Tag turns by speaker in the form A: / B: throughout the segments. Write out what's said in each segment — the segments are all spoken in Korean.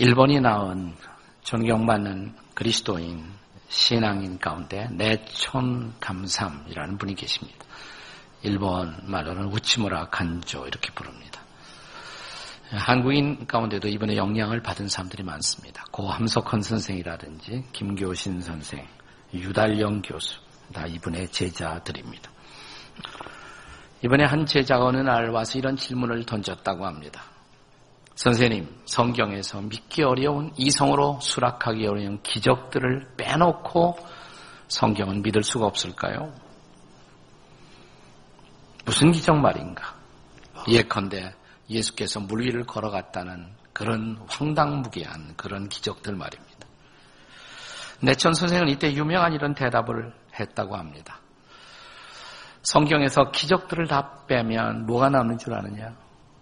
A: 일본이 낳은 존경받는 그리스도인 신앙인 가운데 내촌 감삼이라는 분이 계십니다. 일본 말로는 우치무라 간조 이렇게 부릅니다. 한국인 가운데도 이번에 영향을 받은 사람들이 많습니다. 고 함석헌 선생이라든지 김교신 선생, 유달영 교수 다 이분의 제자들입니다. 이번에 한 제자가 어느 날 와서 이런 질문을 던졌다고 합니다. 선생님, 성경에서 믿기 어려운 이성으로 수락하기 어려운 기적들을 빼놓고 성경은 믿을 수가 없을까요? 무슨 기적 말인가? 예컨대 예수께서 물 위를 걸어갔다는 그런 황당무계한 그런 기적들 말입니다. 내천 선생은 이때 유명한 이런 대답을 했다고 합니다. 성경에서 기적들을 다 빼면 뭐가 남는 줄 아느냐?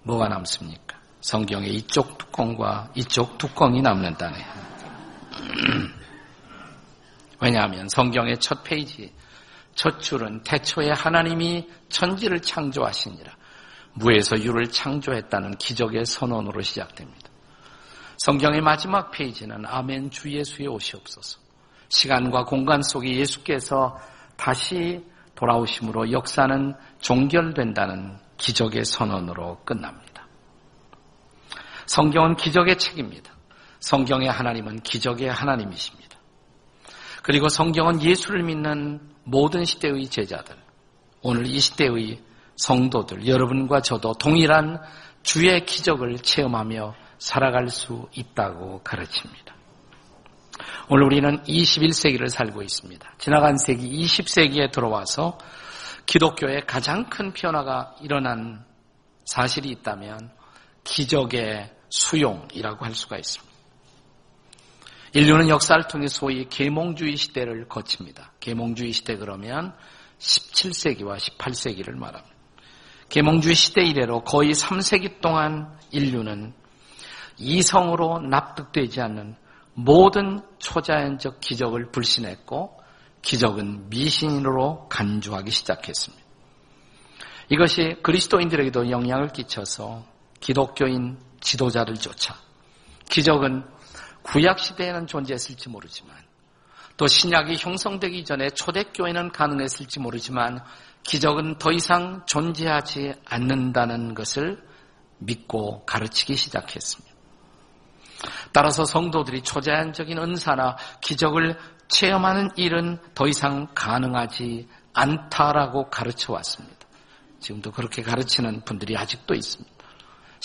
A: 뭐가 남습니까? 성경의 이쪽 뚜껑과 이쪽 뚜껑이 남는다네. 왜냐하면 성경의 첫 페이지, 첫 줄은 태초에 하나님이 천지를 창조하시니라. 무에서 유를 창조했다는 기적의 선언으로 시작됩니다. 성경의 마지막 페이지는 아멘 주 예수의 오시옵소서. 시간과 공간 속에 예수께서 다시 돌아오심으로 역사는 종결된다는 기적의 선언으로 끝납니다. 성경은 기적의 책입니다. 성경의 하나님은 기적의 하나님이십니다. 그리고 성경은 예수를 믿는 모든 시대의 제자들, 오늘 이 시대의 성도들, 여러분과 저도 동일한 주의 기적을 체험하며 살아갈 수 있다고 가르칩니다. 오늘 우리는 21세기를 살고 있습니다. 지나간 세기 20세기에 들어와서 기독교에 가장 큰 변화가 일어난 사실이 있다면 기적의 수용이라고 할 수가 있습니다. 인류는 역사를 통해 소위 계몽주의 시대를 거칩니다. 계몽주의 시대 그러면 17세기와 18세기를 말합니다. 계몽주의 시대 이래로 거의 3세기 동안 인류는 이성으로 납득되지 않는 모든 초자연적 기적을 불신했고 기적은 미신으로 간주하기 시작했습니다. 이것이 그리스도인들에게도 영향을 끼쳐서 기독교인 지도자를 쫓아 기적은 구약 시대에는 존재했을지 모르지만 또 신약이 형성되기 전에 초대교회는 가능했을지 모르지만 기적은 더 이상 존재하지 않는다는 것을 믿고 가르치기 시작했습니다. 따라서 성도들이 초자연적인 은사나 기적을 체험하는 일은 더 이상 가능하지 않다라고 가르쳐 왔습니다. 지금도 그렇게 가르치는 분들이 아직도 있습니다.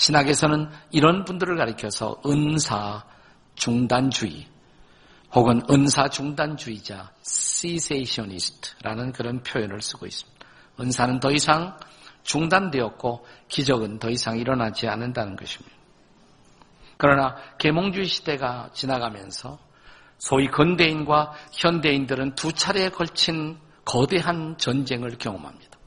A: 신학에서는 이런 분들을 가리켜서 은사 중단주의 혹은 은사 중단주의자 cessationist라는 그런 표현을 쓰고 있습니다. 은사는 더 이상 중단되었고 기적은 더 이상 일어나지 않는다는 것입니다. 그러나 계몽주의 시대가 지나가면서 소위 근대인과 현대인들은 두 차례에 걸친 거대한 전쟁을 경험합니다.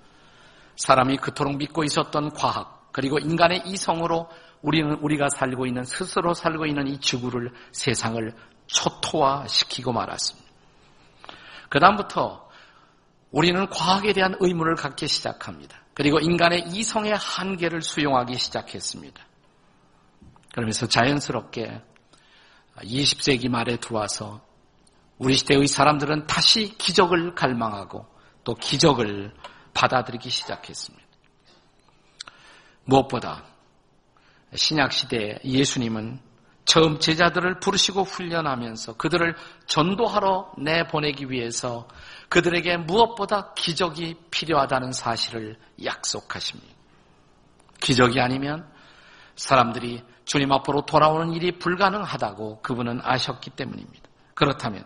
A: 사람이 그토록 믿고 있었던 과학 그리고 인간의 이성으로 우리는 우리가 살고 있는 스스로 살고 있는 이 지구를 세상을 초토화시키고 말았습니다. 그 다음부터 우리는 과학에 대한 의문을 갖기 시작합니다. 그리고 인간의 이성의 한계를 수용하기 시작했습니다. 그러면서 자연스럽게 20세기 말에 들어와서 우리 시대의 사람들은 다시 기적을 갈망하고 또 기적을 받아들이기 시작했습니다. 무엇보다 신약 시대에 예수님은 처음 제자들을 부르시고 훈련하면서 그들을 전도하러 내보내기 위해서 그들에게 무엇보다 기적이 필요하다는 사실을 약속하십니다. 기적이 아니면 사람들이 주님 앞으로 돌아오는 일이 불가능하다고 그분은 아셨기 때문입니다. 그렇다면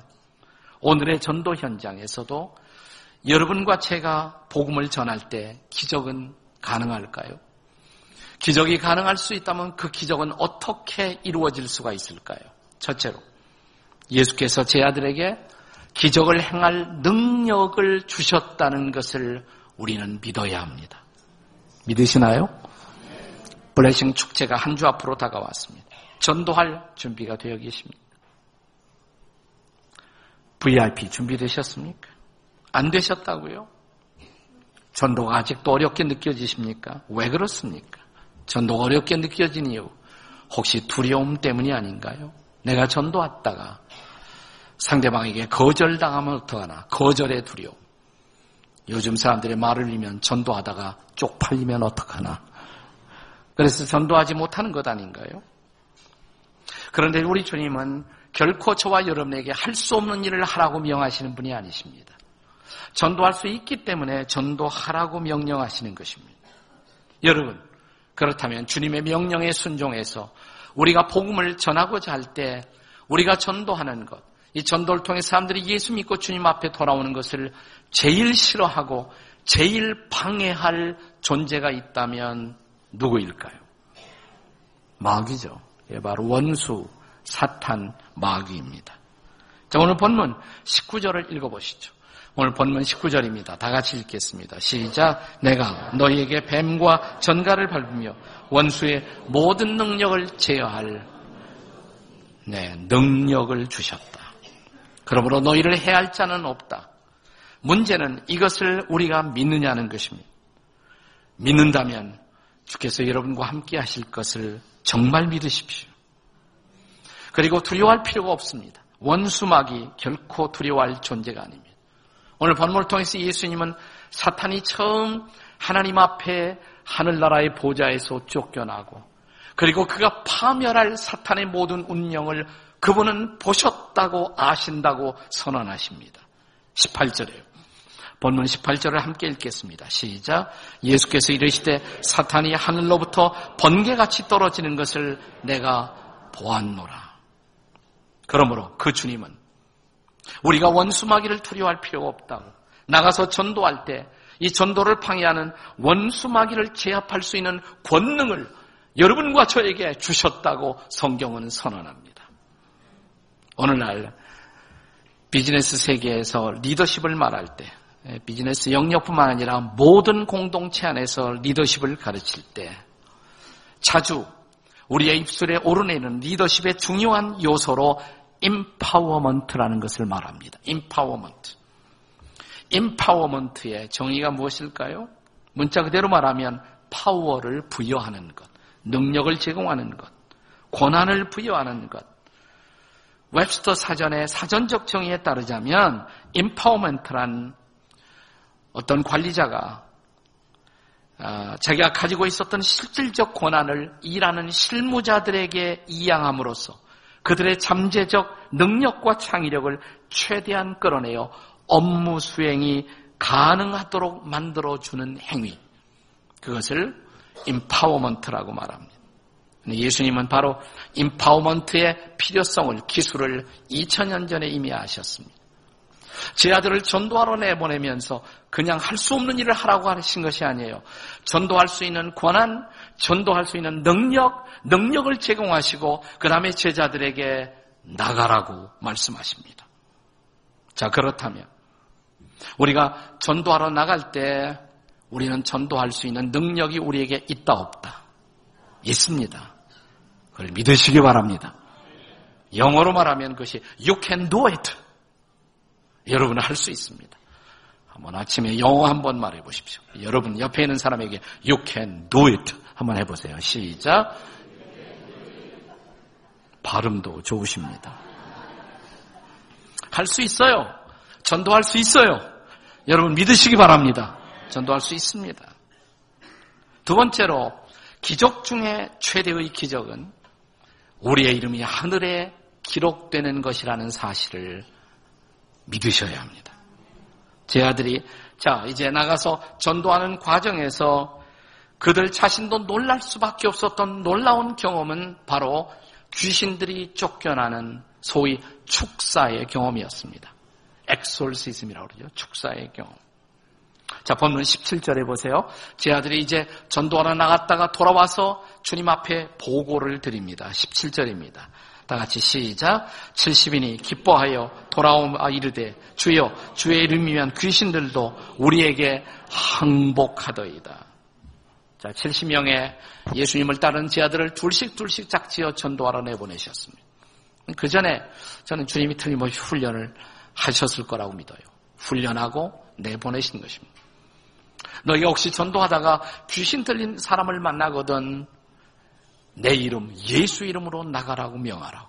A: 오늘의 전도 현장에서도 여러분과 제가 복음을 전할 때 기적은 가능할까요? 기적이 가능할 수 있다면 그 기적은 어떻게 이루어질 수가 있을까요? 첫째로 예수께서 제 아들에게 기적을 행할 능력을 주셨다는 것을 우리는 믿어야 합니다. 믿으시나요? 블레싱 축제가 한 주 앞으로 다가왔습니다. 전도할 준비가 되어 계십니까? VIP 준비되셨습니까? 안 되셨다고요? 전도가 아직도 어렵게 느껴지십니까? 왜 그렇습니까? 전도가 어렵게 느껴진 이유 혹시 두려움 때문이 아닌가요? 내가 전도했다가 상대방에게 거절당하면 어떡하나? 거절의 두려움. 요즘 사람들의 말을 이면 전도하다가 쪽팔리면 어떡하나? 그래서 전도하지 못하는 것 아닌가요? 그런데 우리 주님은 결코 저와 여러분에게 할 수 없는 일을 하라고 명하시는 분이 아니십니다. 전도할 수 있기 때문에 전도하라고 명령하시는 것입니다. 여러분, 그렇다면 주님의 명령에 순종해서 우리가 복음을 전하고자 할 때 우리가 전도하는 것, 이 전도를 통해 사람들이 예수 믿고 주님 앞에 돌아오는 것을 제일 싫어하고 제일 방해할 존재가 있다면 누구일까요? 마귀죠. 예, 바로 원수, 사탄, 마귀입니다. 자, 오늘 본문 19절을 읽어보시죠. 오늘 본문 19절입니다. 다 같이 읽겠습니다. 시작. 내가 너희에게 뱀과 전갈을 밟으며 원수의 모든 능력을 제어할 네, 능력을 주셨다. 그러므로 너희를 해할 자는 없다. 문제는 이것을 우리가 믿느냐는 것입니다. 믿는다면 주께서 여러분과 함께 하실 것을 정말 믿으십시오. 그리고 두려워할 필요가 없습니다. 원수막이 결코 두려워할 존재가 아닙니다. 오늘 본문을 통해서 예수님은 사탄이 처음 하나님 앞에 하늘나라의 보좌에서 쫓겨나고 그리고 그가 파멸할 사탄의 모든 운명을 그분은 보셨다고 아신다고 선언하십니다. 18절에요. 본문 18절을 함께 읽겠습니다. 시작. 예수께서 이르시되 사탄이 하늘로부터 번개같이 떨어지는 것을 내가 보았노라. 그러므로 그 주님은 우리가 원수마귀를 두려워할 필요가 없다고 나가서 전도할 때 이 전도를 방해하는 원수마귀를 제압할 수 있는 권능을 여러분과 저에게 주셨다고 성경은 선언합니다. 오늘날 비즈니스 세계에서 리더십을 말할 때 비즈니스 영역뿐만 아니라 모든 공동체 안에서 리더십을 가르칠 때 자주 우리의 입술에 오르내리는 리더십의 중요한 요소로 empowerment라는 것을 말합니다. empowerment. empowerment의 정의가 무엇일까요? 문자 그대로 말하면 파워를 부여하는 것, 능력을 제공하는 것, 권한을 부여하는 것. 웹스터 사전의 사전적 정의에 따르자면 empowerment란 어떤 관리자가 아, 자기가 가지고 있었던 실질적 권한을 일하는 실무자들에게 이양함으로써 그들의 잠재적 능력과 창의력을 최대한 끌어내어 업무 수행이 가능하도록 만들어주는 행위. 그것을 임파워먼트라고 말합니다. 예수님은 바로 임파워먼트의 필요성을, 기술을 2000년 전에 이미 아셨습니다. 제 아들을 전도하러 내보내면서 그냥 할 수 없는 일을 하라고 하신 것이 아니에요. 전도할 수 있는 권한, 전도할 수 있는 능력, 능력을 제공하시고 그 다음에 제자들에게 나가라고 말씀하십니다. 자, 그렇다면 우리가 전도하러 나갈 때 우리는 전도할 수 있는 능력이 우리에게 있다 없다? 있습니다. 그걸 믿으시기 바랍니다. 영어로 말하면 그것이 you can do it. 여러분은 할 수 있습니다. 한번 아침에 영어 한번 말해 보십시오. 여러분 옆에 있는 사람에게 you can do it 한번 해보세요. 시작. 발음도 좋으십니다. 할 수 있어요. 전도할 수 있어요. 여러분 믿으시기 바랍니다. 전도할 수 있습니다. 두 번째로 기적 중에 최대의 기적은 우리의 이름이 하늘에 기록되는 것이라는 사실을 믿으셔야 합니다. 제 아들이 자 이제 나가서 전도하는 과정에서 그들 자신도 놀랄 수밖에 없었던 놀라운 경험은 바로 귀신들이 쫓겨나는 소위 축사의 경험이었습니다. 엑솔시즘이라고 그러죠. 축사의 경험. 자, 본문 17절에 보세요. 제 아들이 이제 전도하러 나갔다가 돌아와서 주님 앞에 보고를 드립니다. 17절입니다. 다 같이 시작. 70인이 기뻐하여 돌아오아 이르되 주여 주의 이름이면 귀신들도 우리에게 항복하더이다. 자, 70명의 예수님을 따른 제 아들을 둘씩 둘씩 짝지어 전도하러 내보내셨습니다. 그 전에 저는 주님이 틀림없이 훈련을 하셨을 거라고 믿어요. 훈련하고 내보내신 것입니다. 너희가 혹시 전도하다가 귀신 들린 사람을 만나거든 내 이름 예수 이름으로 나가라고 명하라고.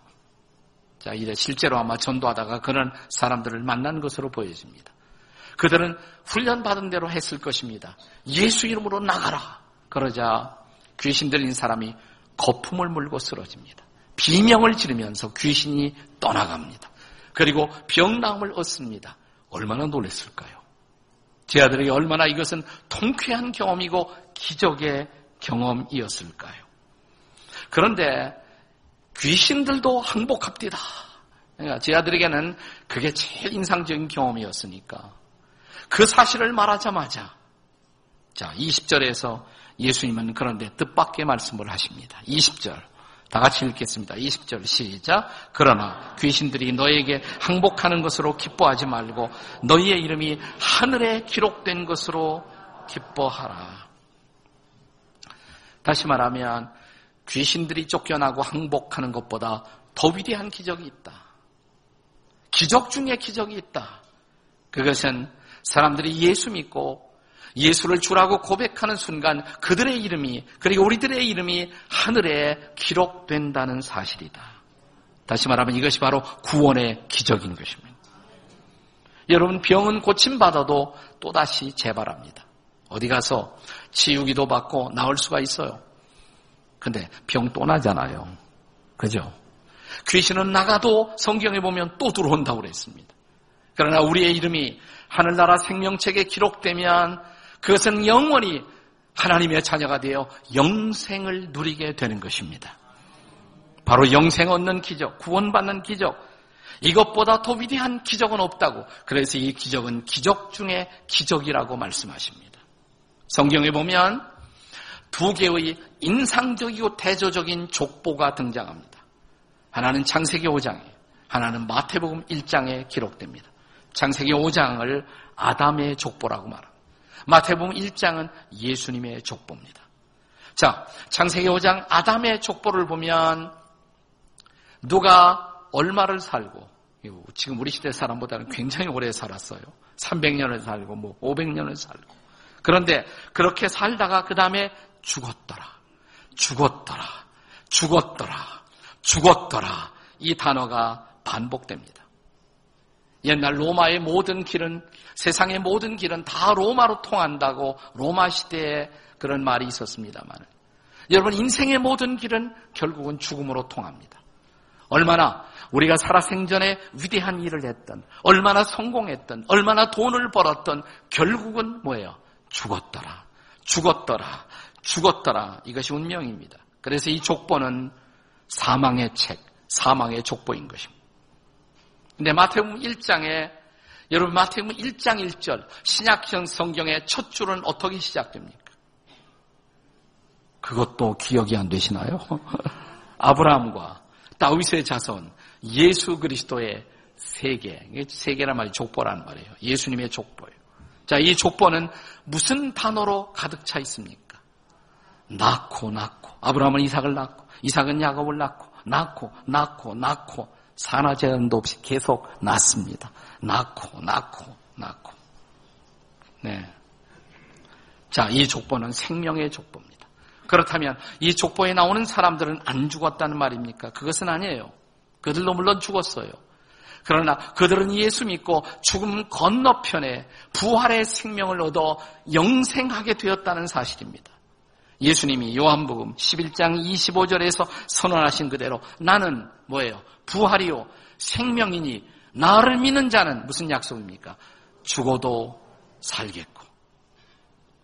A: 자, 이제 실제로 아마 전도하다가 그런 사람들을 만난 것으로 보여집니다. 그들은 훈련 받은 대로 했을 것입니다. 예수 이름으로 나가라. 그러자 귀신 들린 사람이 거품을 물고 쓰러집니다. 비명을 지르면서 귀신이 떠나갑니다. 그리고 병나음을 얻습니다. 얼마나 놀랐을까요? 제 아들에게 얼마나 이것은 통쾌한 경험이고 기적의 경험이었을까요? 그런데 귀신들도 항복합니다. 그러니까 제 아들에게는 그게 제일 인상적인 경험이었으니까 그 사실을 말하자마자 자 20절에서 예수님은 그런데 뜻밖의 말씀을 하십니다. 20절 다 같이 읽겠습니다. 20절 시작. 그러나 귀신들이 너에게 항복하는 것으로 기뻐하지 말고 너희의 이름이 하늘에 기록된 것으로 기뻐하라. 다시 말하면 귀신들이 쫓겨나고 항복하는 것보다 더 위대한 기적이 있다. 기적 중에 기적이 있다. 그것은 사람들이 예수 믿고 예수를 주라고 고백하는 순간 그들의 이름이 그리고 우리들의 이름이 하늘에 기록된다는 사실이다. 다시 말하면 이것이 바로 구원의 기적인 것입니다. 여러분 병은 고침받아도 또다시 재발합니다. 어디 가서 치유기도 받고 나올 수가 있어요. 근데 병 또 나잖아요. 그죠? 귀신은 나가도 성경에 보면 또 들어온다고 그랬습니다. 그러나 우리의 이름이 하늘나라 생명책에 기록되면 그것은 영원히 하나님의 자녀가 되어 영생을 누리게 되는 것입니다. 바로 영생 얻는 기적, 구원받는 기적. 이것보다 더 위대한 기적은 없다고. 그래서 이 기적은 기적 중에 기적이라고 말씀하십니다. 성경에 보면 두 개의 인상적이고 대조적인 족보가 등장합니다. 하나는 창세기 5장에, 하나는 마태복음 1장에 기록됩니다. 창세기 5장을 아담의 족보라고 말합니다. 마태복음 1장은 예수님의 족보입니다. 자, 창세기 5장 아담의 족보를 보면 누가 얼마를 살고 지금 우리 시대 사람보다는 굉장히 오래 살았어요. 300년을 살고 뭐 500년을 살고 그런데 그렇게 살다가 그 다음에 죽었더라. 죽었더라. 죽었더라. 죽었더라. 이 단어가 반복됩니다. 옛날 로마의 모든 길은 세상의 모든 길은 다 로마로 통한다고 로마 시대에 그런 말이 있었습니다만 여러분 인생의 모든 길은 결국은 죽음으로 통합니다. 얼마나 우리가 살아생전에 위대한 일을 했던, 얼마나 성공했던, 얼마나 돈을 벌었던 결국은 뭐예요? 죽었더라. 죽었더라. 죽었더라. 이것이 운명입니다. 그래서 이 족보는 사망의 책, 사망의 족보인 것입니다. 근데 마태복음 1장에 여러분 마태복음 1장 1절 신약형 성경의 첫 줄은 어떻게 시작됩니까? 그것도 기억이 안 되시나요? 아브라함과 다윗의 자손 예수 그리스도의 세계, 세계란 말이 족보라는 말이에요. 예수님의 족보예요. 자, 이 족보는 무슨 단어로 가득 차 있습니까? 낳고 낳고 아브라함은 이삭을 낳고 이삭은 야곱을 낳고 낳고 낳고 낳고 산화 제한도 없이 계속 낳습니다. 낳고 낳고 낳고. 네. 자, 이 족보는 생명의 족보입니다. 그렇다면 이 족보에 나오는 사람들은 안 죽었다는 말입니까? 그것은 아니에요. 그들도 물론 죽었어요. 그러나 그들은 예수 믿고 죽음 건너편에 부활의 생명을 얻어 영생하게 되었다는 사실입니다. 예수님이 요한복음 11장 25절에서 선언하신 그대로 나는 뭐예요? 부활이요 생명이니 나를 믿는 자는 무슨 약속입니까? 죽어도 살겠고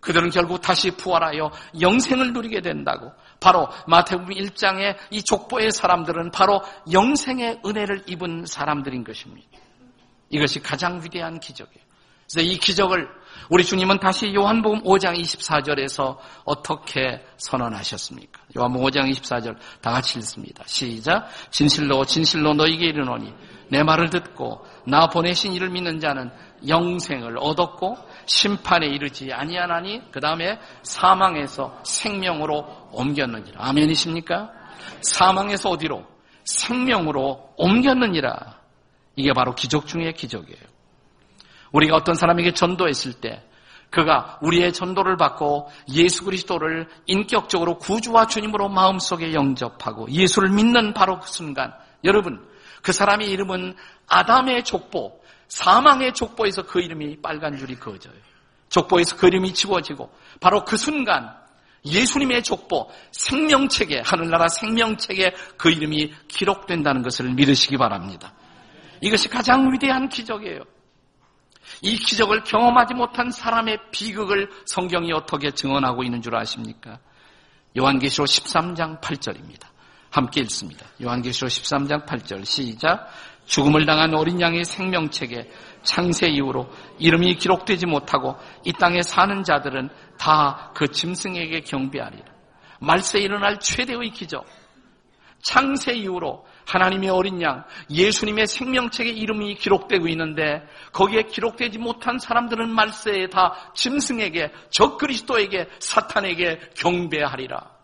A: 그들은 결국 다시 부활하여 영생을 누리게 된다고. 바로 마태복음 1장의 이 족보의 사람들은 바로 영생의 은혜를 입은 사람들인 것입니다. 이것이 가장 위대한 기적이에요. 그래서 이 기적을 우리 주님은 다시 요한복음 5장 24절에서 어떻게 선언하셨습니까? 요한복음 5장 24절 다 같이 읽습니다. 시작. 진실로 진실로 너에게 이르노니 내 말을 듣고 나 보내신 이를 믿는 자는 영생을 얻었고 심판에 이르지 아니하나니 그 다음에 사망에서 생명으로 옮겼느니라. 아멘이십니까? 사망에서 어디로? 생명으로 옮겼느니라. 이게 바로 기적 중의 기적이에요. 우리가 어떤 사람에게 전도했을 때 그가 우리의 전도를 받고 예수 그리스도를 인격적으로 구주와 주님으로 마음속에 영접하고 예수를 믿는 바로 그 순간 여러분 그 사람의 이름은 아담의 족보, 사망의 족보에서 그 이름이 빨간 줄이 그어져요. 족보에서 그 이름이 지워지고 바로 그 순간 예수님의 족보, 생명책에, 하늘나라 생명책에 그 이름이 기록된다는 것을 믿으시기 바랍니다. 이것이 가장 위대한 기적이에요. 이 기적을 경험하지 못한 사람의 비극을 성경이 어떻게 증언하고 있는 줄 아십니까? 요한계시록 13장 8절입니다. 함께 읽습니다. 요한계시록 13장 8절 시작 죽음을 당한 어린 양의 생명책에 창세 이후로 이름이 기록되지 못하고 이 땅에 사는 자들은 다 그 짐승에게 경배하리라. 말세에 일어날 최대의 기적. 창세 이후로 하나님의 어린 양, 예수님의 생명책에 이름이 기록되고 있는데 거기에 기록되지 못한 사람들은 말세에 다 짐승에게, 적 그리스도에게, 사탄에게 경배하리라.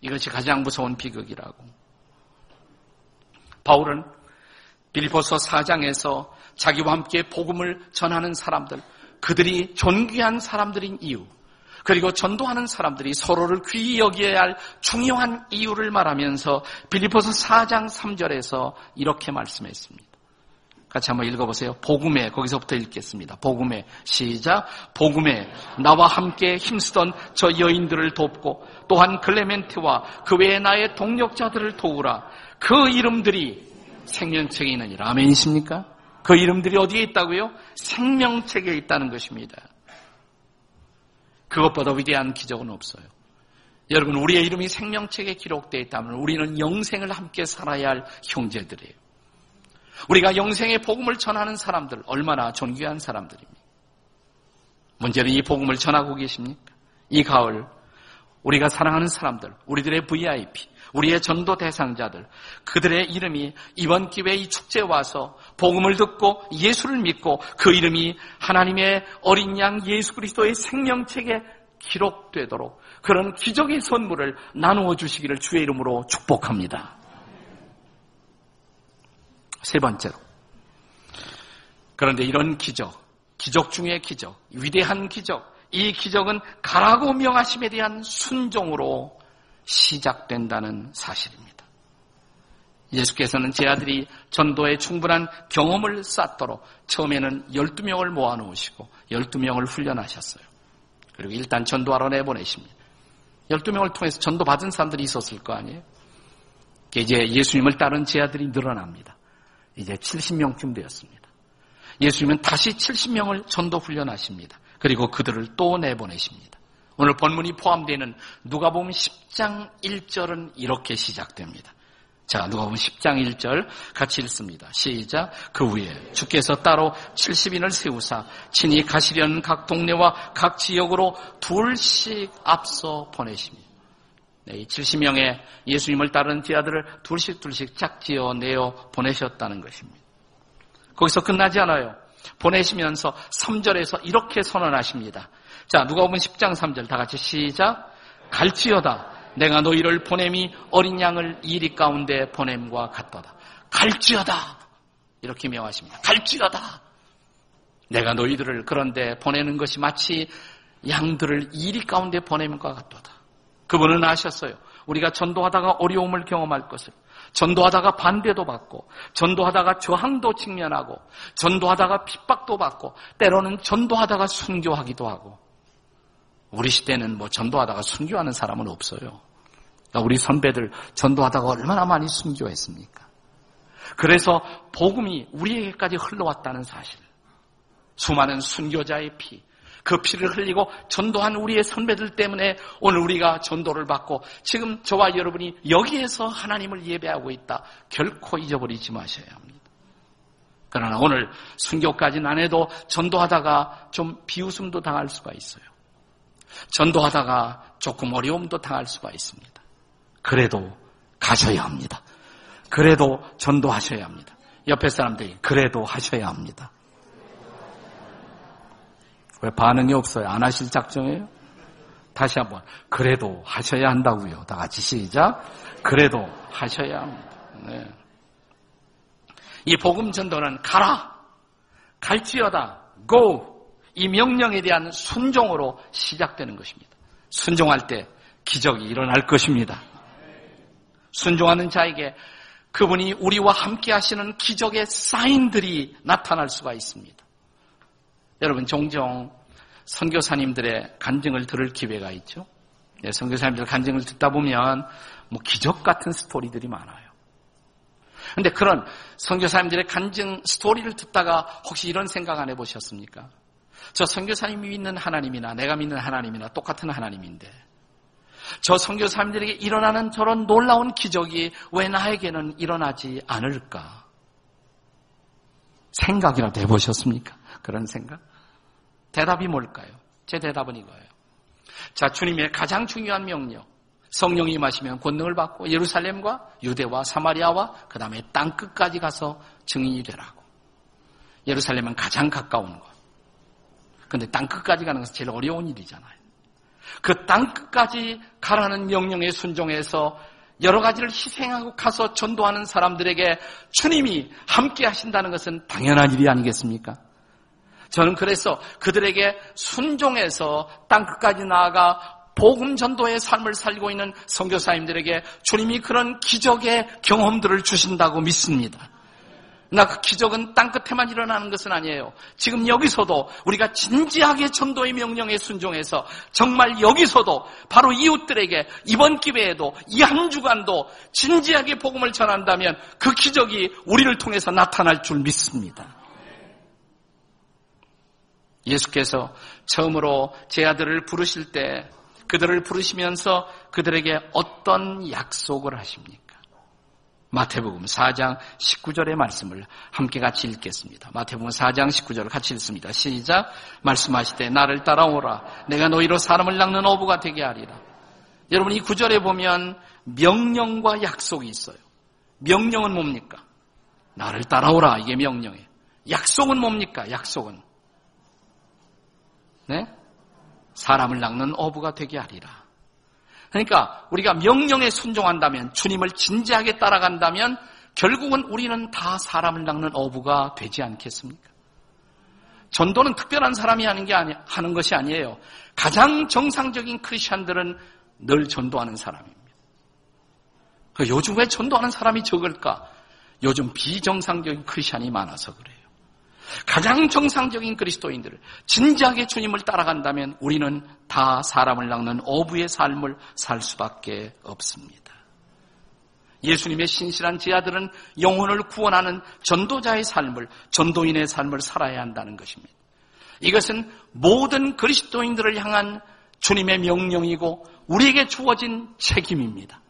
A: 이것이 가장 무서운 비극이라고. 바울은 빌보서 4장에서 자기와 함께 복음을 전하는 사람들, 그들이 존귀한 사람들인 이유, 그리고 전도하는 사람들이 서로를 귀히 여겨야 할 중요한 이유를 말하면서 빌리포스 4장 3절에서 이렇게 말씀했습니다. 같이 한번 읽어보세요. 복음에 거기서부터 읽겠습니다. 복음에 시작. 복음에 나와 함께 힘쓰던 저 여인들을 돕고 또한 클레멘트와 그 외에 나의 동력자들을 도우라. 그 이름들이 생명책에 있느니라. 아멘이십니까? 그 이름들이 어디에 있다고요? 생명책에 있다는 것입니다. 그것보다 위대한 기적은 없어요. 여러분, 우리의 이름이 생명책에 기록되어 있다면 우리는 영생을 함께 살아야 할 형제들이에요. 우리가 영생의 복음을 전하는 사람들, 얼마나 존귀한 사람들입니까? 문제는 이 복음을 전하고 계십니까? 이 가을, 우리가 사랑하는 사람들, 우리들의 VIP, 우리의 전도 대상자들, 그들의 이름이 이번 기회에 이 축제에 와서 복음을 듣고 예수를 믿고 그 이름이 하나님의 어린 양 예수 그리스도의 생명책에 기록되도록 그런 기적의 선물을 나누어 주시기를 주의 이름으로 축복합니다. 세 번째로. 그런데 이런 기적, 기적 중의 기적, 위대한 기적, 이 기적은 가라고 명하심에 대한 순종으로 시작된다는 사실입니다. 예수께서는 제 아들이 전도에 충분한 경험을 쌓도록 처음에는 12명을 모아놓으시고 12명을 훈련하셨어요. 그리고 일단 전도하러 내보내십니다. 12명을 통해서 전도 받은 사람들이 있었을 거 아니에요? 이제 예수님을 따른 제 아들이 늘어납니다. 이제 70명쯤 되었습니다. 예수님은 다시 70명을 전도 훈련하십니다. 그리고 그들을 또 내보내십니다. 오늘 본문이 포함되는 누가복음 10장 1절은 이렇게 시작됩니다. 자, 누가복음 10장 1절 같이 읽습니다. 시작. 그 후에 주께서 따로 70인을 세우사 친히 가시려는 각 동네와 각 지역으로 둘씩 앞서 보내십니다. 네, 이 70명의 예수님을 따른 제아들을 둘씩 둘씩 짝지어 내어 보내셨다는 것입니다. 거기서 끝나지 않아요. 보내시면서 3절에서 이렇게 선언하십니다. 자, 누가 보면 10장 3절 다 같이 시작. 갈지어다. 내가 너희를 보냄이 어린 양을 이리 가운데 보냄과 같도다. 갈지어다. 이렇게 명하십니다. 갈지어다. 내가 너희들을 그런데 보내는 것이 마치 양들을 이리 가운데 보내는것 같도다. 그분은 아셨어요. 우리가 전도하다가 어려움을 경험할 것을. 전도하다가 반대도 받고, 전도하다가 저항도 직면하고, 전도하다가 핍박도 받고, 때로는 전도하다가 순교하기도 하고. 우리 시대는 뭐 전도하다가 순교하는 사람은 없어요. 우리 선배들 전도하다가 얼마나 많이 순교했습니까? 그래서 복음이 우리에게까지 흘러왔다는 사실. 수많은 순교자의 피, 그 피를 흘리고 전도한 우리의 선배들 때문에 오늘 우리가 전도를 받고 지금 저와 여러분이 여기에서 하나님을 예배하고 있다. 결코 잊어버리지 마셔야 합니다. 그러나 오늘 순교까지는 안 해도 전도하다가 좀 비웃음도 당할 수가 있어요. 전도하다가 조금 어려움도 당할 수가 있습니다. 그래도 가셔야 합니다. 그래도 전도하셔야 합니다. 옆에 사람들이 그래도 하셔야 합니다. 왜 반응이 없어요? 안 하실 작정이에요? 다시 한번 그래도 하셔야 한다고요. 다 같이 시작. 그래도 하셔야 합니다. 네. 이 복음 전도는 가라, 갈지어다, go 이 명령에 대한 순종으로 시작되는 것입니다. 순종할 때 기적이 일어날 것입니다. 순종하는 자에게 그분이 우리와 함께 하시는 기적의 사인들이 나타날 수가 있습니다. 여러분 종종 선교사님들의 간증을 들을 기회가 있죠. 네, 선교사님들 간증을 듣다 보면 뭐 기적 같은 스토리들이 많아요. 근데 그런 선교사님들의 간증 스토리를 듣다가 혹시 이런 생각 안 해보셨습니까? 저 선교사님이 믿는 하나님이나 내가 믿는 하나님이나 똑같은 하나님인데 저 선교사님들에게 일어나는 저런 놀라운 기적이 왜 나에게는 일어나지 않을까? 생각이라도 해보셨습니까? 그런 생각? 대답이 뭘까요? 제 대답은 이거예요. 자, 주님의 가장 중요한 명령. 성령이 마시면 권능을 받고 예루살렘과 유대와 사마리아와 그 다음에 땅 끝까지 가서 증인이 되라고. 예루살렘은 가장 가까운 것. 근데 땅 끝까지 가는 것은 제일 어려운 일이잖아요. 그 땅 끝까지 가라는 명령에 순종해서 여러 가지를 희생하고 가서 전도하는 사람들에게 주님이 함께 하신다는 것은 당연한 일이 아니겠습니까? 저는 그래서 그들에게 순종해서 땅 끝까지 나아가 복음 전도의 삶을 살고 있는 선교사님들에게 주님이 그런 기적의 경험들을 주신다고 믿습니다. 나 그 기적은 땅 끝에만 일어나는 것은 아니에요. 지금 여기서도 우리가 진지하게 전도의 명령에 순종해서 정말 여기서도 바로 이웃들에게 이번 기회에도 이 한 주간도 진지하게 복음을 전한다면 그 기적이 우리를 통해서 나타날 줄 믿습니다. 예수께서 처음으로 제 아들을 부르실 때 그들을 부르시면서 그들에게 어떤 약속을 하십니까? 마태복음 4장 19절의 말씀을 함께 같이 읽겠습니다. 마태복음 4장 19절을 같이 읽습니다. 시작. 말씀하시되 나를 따라오라. 내가 너희로 사람을 낚는 어부가 되게 하리라. 여러분 이 구절에 보면 명령과 약속이 있어요. 명령은 뭡니까? 나를 따라오라. 이게 명령이에요. 약속은 뭡니까? 약속은. 네? 사람을 낚는 어부가 되게 하리라. 그러니까 우리가 명령에 순종한다면 주님을 진지하게 따라간다면 결국은 우리는 다 사람을 낚는 어부가 되지 않겠습니까? 전도는 특별한 사람이 하는 게 아니, 하는 것이 아니에요. 가장 정상적인 크리스천들은 늘 전도하는 사람입니다. 그 요즘 왜 전도하는 사람이 적을까? 요즘 비정상적인 크리스천이 많아서 그래요. 가장 정상적인 그리스도인들을 진지하게 주님을 따라간다면 우리는 다 사람을 낚는 어부의 삶을 살 수밖에 없습니다. 예수님의 신실한 제아들은 영혼을 구원하는 전도자의 삶을, 전도인의 삶을 살아야 한다는 것입니다. 이것은 모든 그리스도인들을 향한 주님의 명령이고 우리에게 주어진 책임입니다.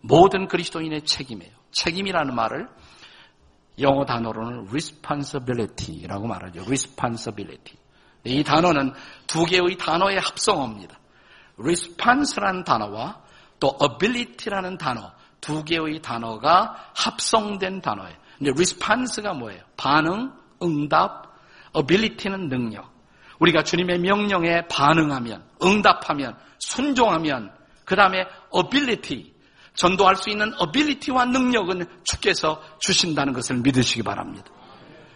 A: 모든 그리스도인의 책임이에요. 책임이라는 말을 영어 단어로는 responsibility라고 말하죠. responsibility. 이 단어는 두 개의 단어의 합성어입니다. response라는 단어와 또 ability라는 단어 두 개의 단어가 합성된 단어예요. 근데 response가 뭐예요? 반응, 응답, ability는 능력. 우리가 주님의 명령에 반응하면, 응답하면, 순종하면, 그 다음에 ability, 전도할 수 있는 어빌리티와 능력은 주께서 주신다는 것을 믿으시기 바랍니다.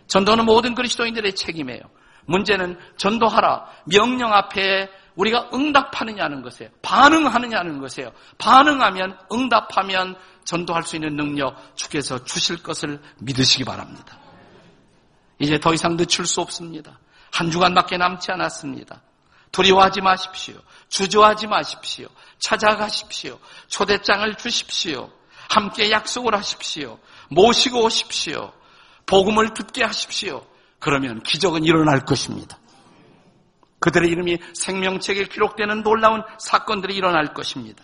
A: 전도는 모든 그리스도인들의 책임이에요. 문제는 전도하라 명령 앞에 우리가 응답하느냐는 것이에요. 반응하느냐는 것이에요. 반응하면 응답하면 전도할 수 있는 능력 주께서 주실 것을 믿으시기 바랍니다. 이제 더 이상 늦출 수 없습니다. 한 주간밖에 남지 않았습니다. 두려워하지 마십시오. 주저하지 마십시오. 찾아가십시오. 초대장을 주십시오. 함께 약속을 하십시오. 모시고 오십시오. 복음을 듣게 하십시오. 그러면 기적은 일어날 것입니다. 그들의 이름이 생명책에 기록되는 놀라운 사건들이 일어날 것입니다.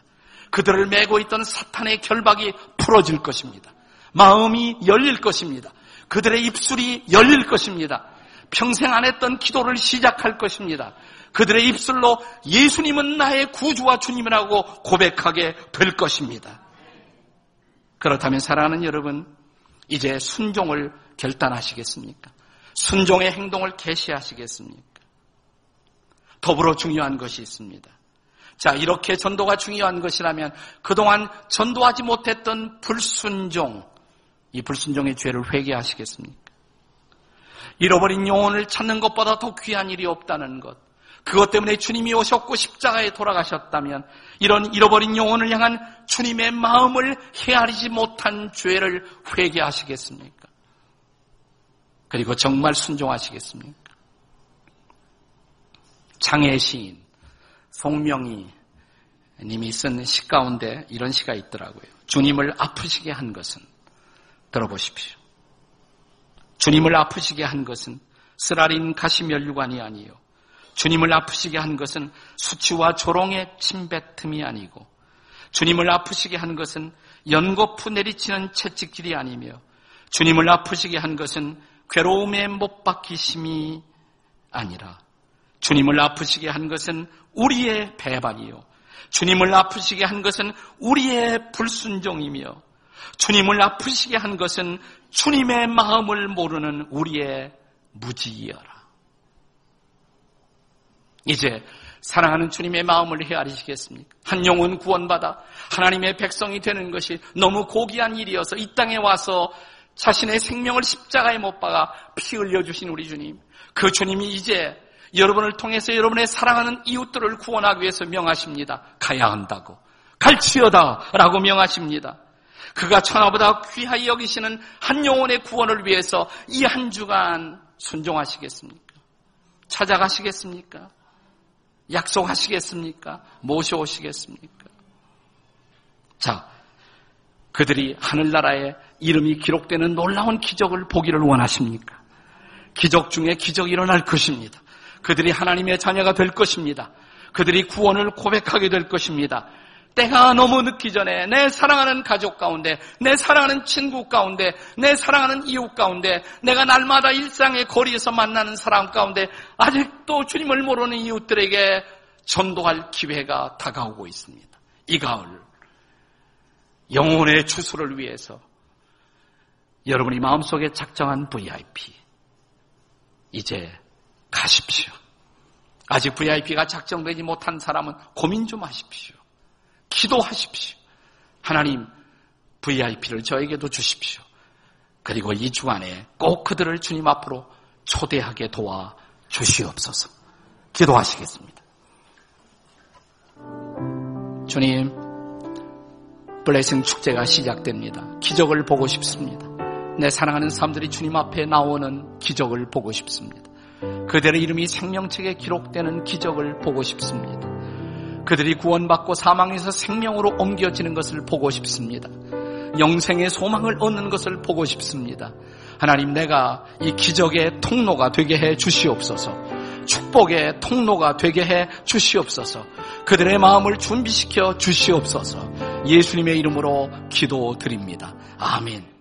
A: 그들을 메고 있던 사탄의 결박이 풀어질 것입니다. 마음이 열릴 것입니다. 그들의 입술이 열릴 것입니다. 평생 안 했던 기도를 시작할 것입니다. 그들의 입술로 예수님은 나의 구주와 주님이라고 고백하게 될 것입니다. 그렇다면 사랑하는 여러분, 이제 순종을 결단하시겠습니까? 순종의 행동을 개시하시겠습니까? 더불어 중요한 것이 있습니다. 자, 이렇게 전도가 중요한 것이라면 그동안 전도하지 못했던 불순종, 이 불순종의 죄를 회개하시겠습니까? 잃어버린 영혼을 찾는 것보다 더 귀한 일이 없다는 것. 그것 때문에 주님이 오셨고 십자가에 돌아가셨다면 이런 잃어버린 영혼을 향한 주님의 마음을 헤아리지 못한 죄를 회개하시겠습니까? 그리고 정말 순종하시겠습니까? 장애 시인 송명희 님이 쓴 시 가운데 이런 시가 있더라고요. 주님을 아프시게 한 것은 들어보십시오. 주님을 아프시게 한 것은 쓰라린 가시면류관이 아니요. 주님을 아프시게 한 것은 수치와 조롱의 침뱉음이 아니고 주님을 아프시게 한 것은 연거푸 내리치는 채찍질이 아니며 주님을 아프시게 한 것은 괴로움에 못 박히심이 아니라 주님을 아프시게 한 것은 우리의 배반이요. 주님을 아프시게 한 것은 우리의 불순종이며 주님을 아프시게 한 것은 주님의 마음을 모르는 우리의 무지이여라. 이제 사랑하는 주님의 마음을 헤아리시겠습니까? 한 영혼 구원받아 하나님의 백성이 되는 것이 너무 고귀한 일이어서 이 땅에 와서 자신의 생명을 십자가에 못 박아 피 흘려주신 우리 주님. 그 주님이 이제 여러분을 통해서 여러분의 사랑하는 이웃들을 구원하기 위해서 명하십니다. 가야 한다고. 갈치여다 라고 명하십니다. 그가 천하보다 귀하게 여기시는 한 영혼의 구원을 위해서 이 한 주간 순종하시겠습니까? 찾아가시겠습니까? 약속하시겠습니까? 모셔오시겠습니까? 자, 그들이 하늘나라에 이름이 기록되는 놀라운 기적을 보기를 원하십니까? 기적 중에 기적이 일어날 것입니다. 그들이 하나님의 자녀가 될 것입니다. 그들이 구원을 고백하게 될 것입니다. 때가 너무 늦기 전에 내 사랑하는 가족 가운데, 내 사랑하는 친구 가운데, 내 사랑하는 이웃 가운데, 내가 날마다 일상의 거리에서 만나는 사람 가운데 아직도 주님을 모르는 이웃들에게 전도할 기회가 다가오고 있습니다. 이 가을 영혼의 주소를 위해서 여러분이 마음속에 작정한 VIP 이제 가십시오. 아직 VIP가 작정되지 못한 사람은 고민 좀 하십시오. 기도하십시오. 하나님, VIP를 저에게도 주십시오. 그리고 이 주간에 꼭 그들을 주님 앞으로 초대하게 도와 주시옵소서. 기도하시겠습니다. 주님, 블레싱 축제가 시작됩니다. 기적을 보고 싶습니다. 내 사랑하는 사람들이 주님 앞에 나오는 기적을 보고 싶습니다. 그들의 이름이 생명책에 기록되는 기적을 보고 싶습니다. 그들이 구원받고 사망에서 생명으로 옮겨지는 것을 보고 싶습니다. 영생의 소망을 얻는 것을 보고 싶습니다. 하나님 내가 이 기적의 통로가 되게 해 주시옵소서. 축복의 통로가 되게 해 주시옵소서. 그들의 마음을 준비시켜 주시옵소서. 예수님의 이름으로 기도드립니다. 아멘.